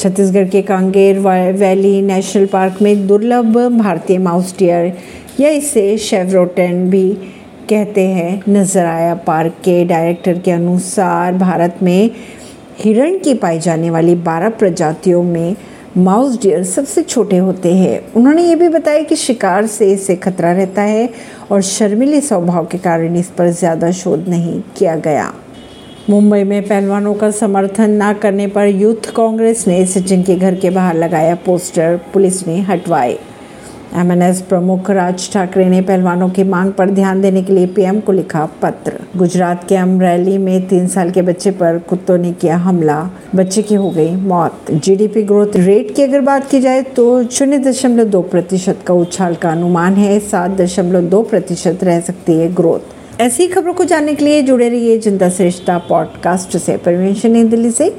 छत्तीसगढ़ के Kanger valley national park में दुर्लभ भारतीय माउस डियर या इसे शेवरोटेन भी कहते हैं, नज़र आया। पार्क के डायरेक्टर के अनुसार, भारत में हिरण की पाई जाने वाली 12 प्रजातियों में माउस डियर सबसे छोटे होते हैं। उन्होंने ये भी बताया कि शिकार से इसे खतरा रहता है और शर्मिले स्वभाव के कारण इस पर ज़्यादा शोध नहीं किया गया। मुंबई में पहलवानों का समर्थन न करने पर यूथ कांग्रेस ने सचिन के घर के बाहर लगाया पोस्टर, पुलिस ने हटवाए। एमएनएस प्रमुख राज ठाकरे ने पहलवानों की मांग पर ध्यान देने के लिए पीएम को लिखा पत्र। गुजरात के अमरेली में तीन साल के बच्चे पर कुत्तों ने किया हमला। बच्चे की हो गई मौत। जीडीपी ग्रोथ रेट की अगर बात की जाए तो शून्य दशमलव दो प्रतिशत का उछाल का अनुमान है। सात दशमलव दो प्रतिशत रह सकती है ग्रोथ ऐसी खबरों को जानने के लिए जुड़े रहिए जनता श्रेष्ठा पॉडकास्ट से। परमेश नई दिल्ली से।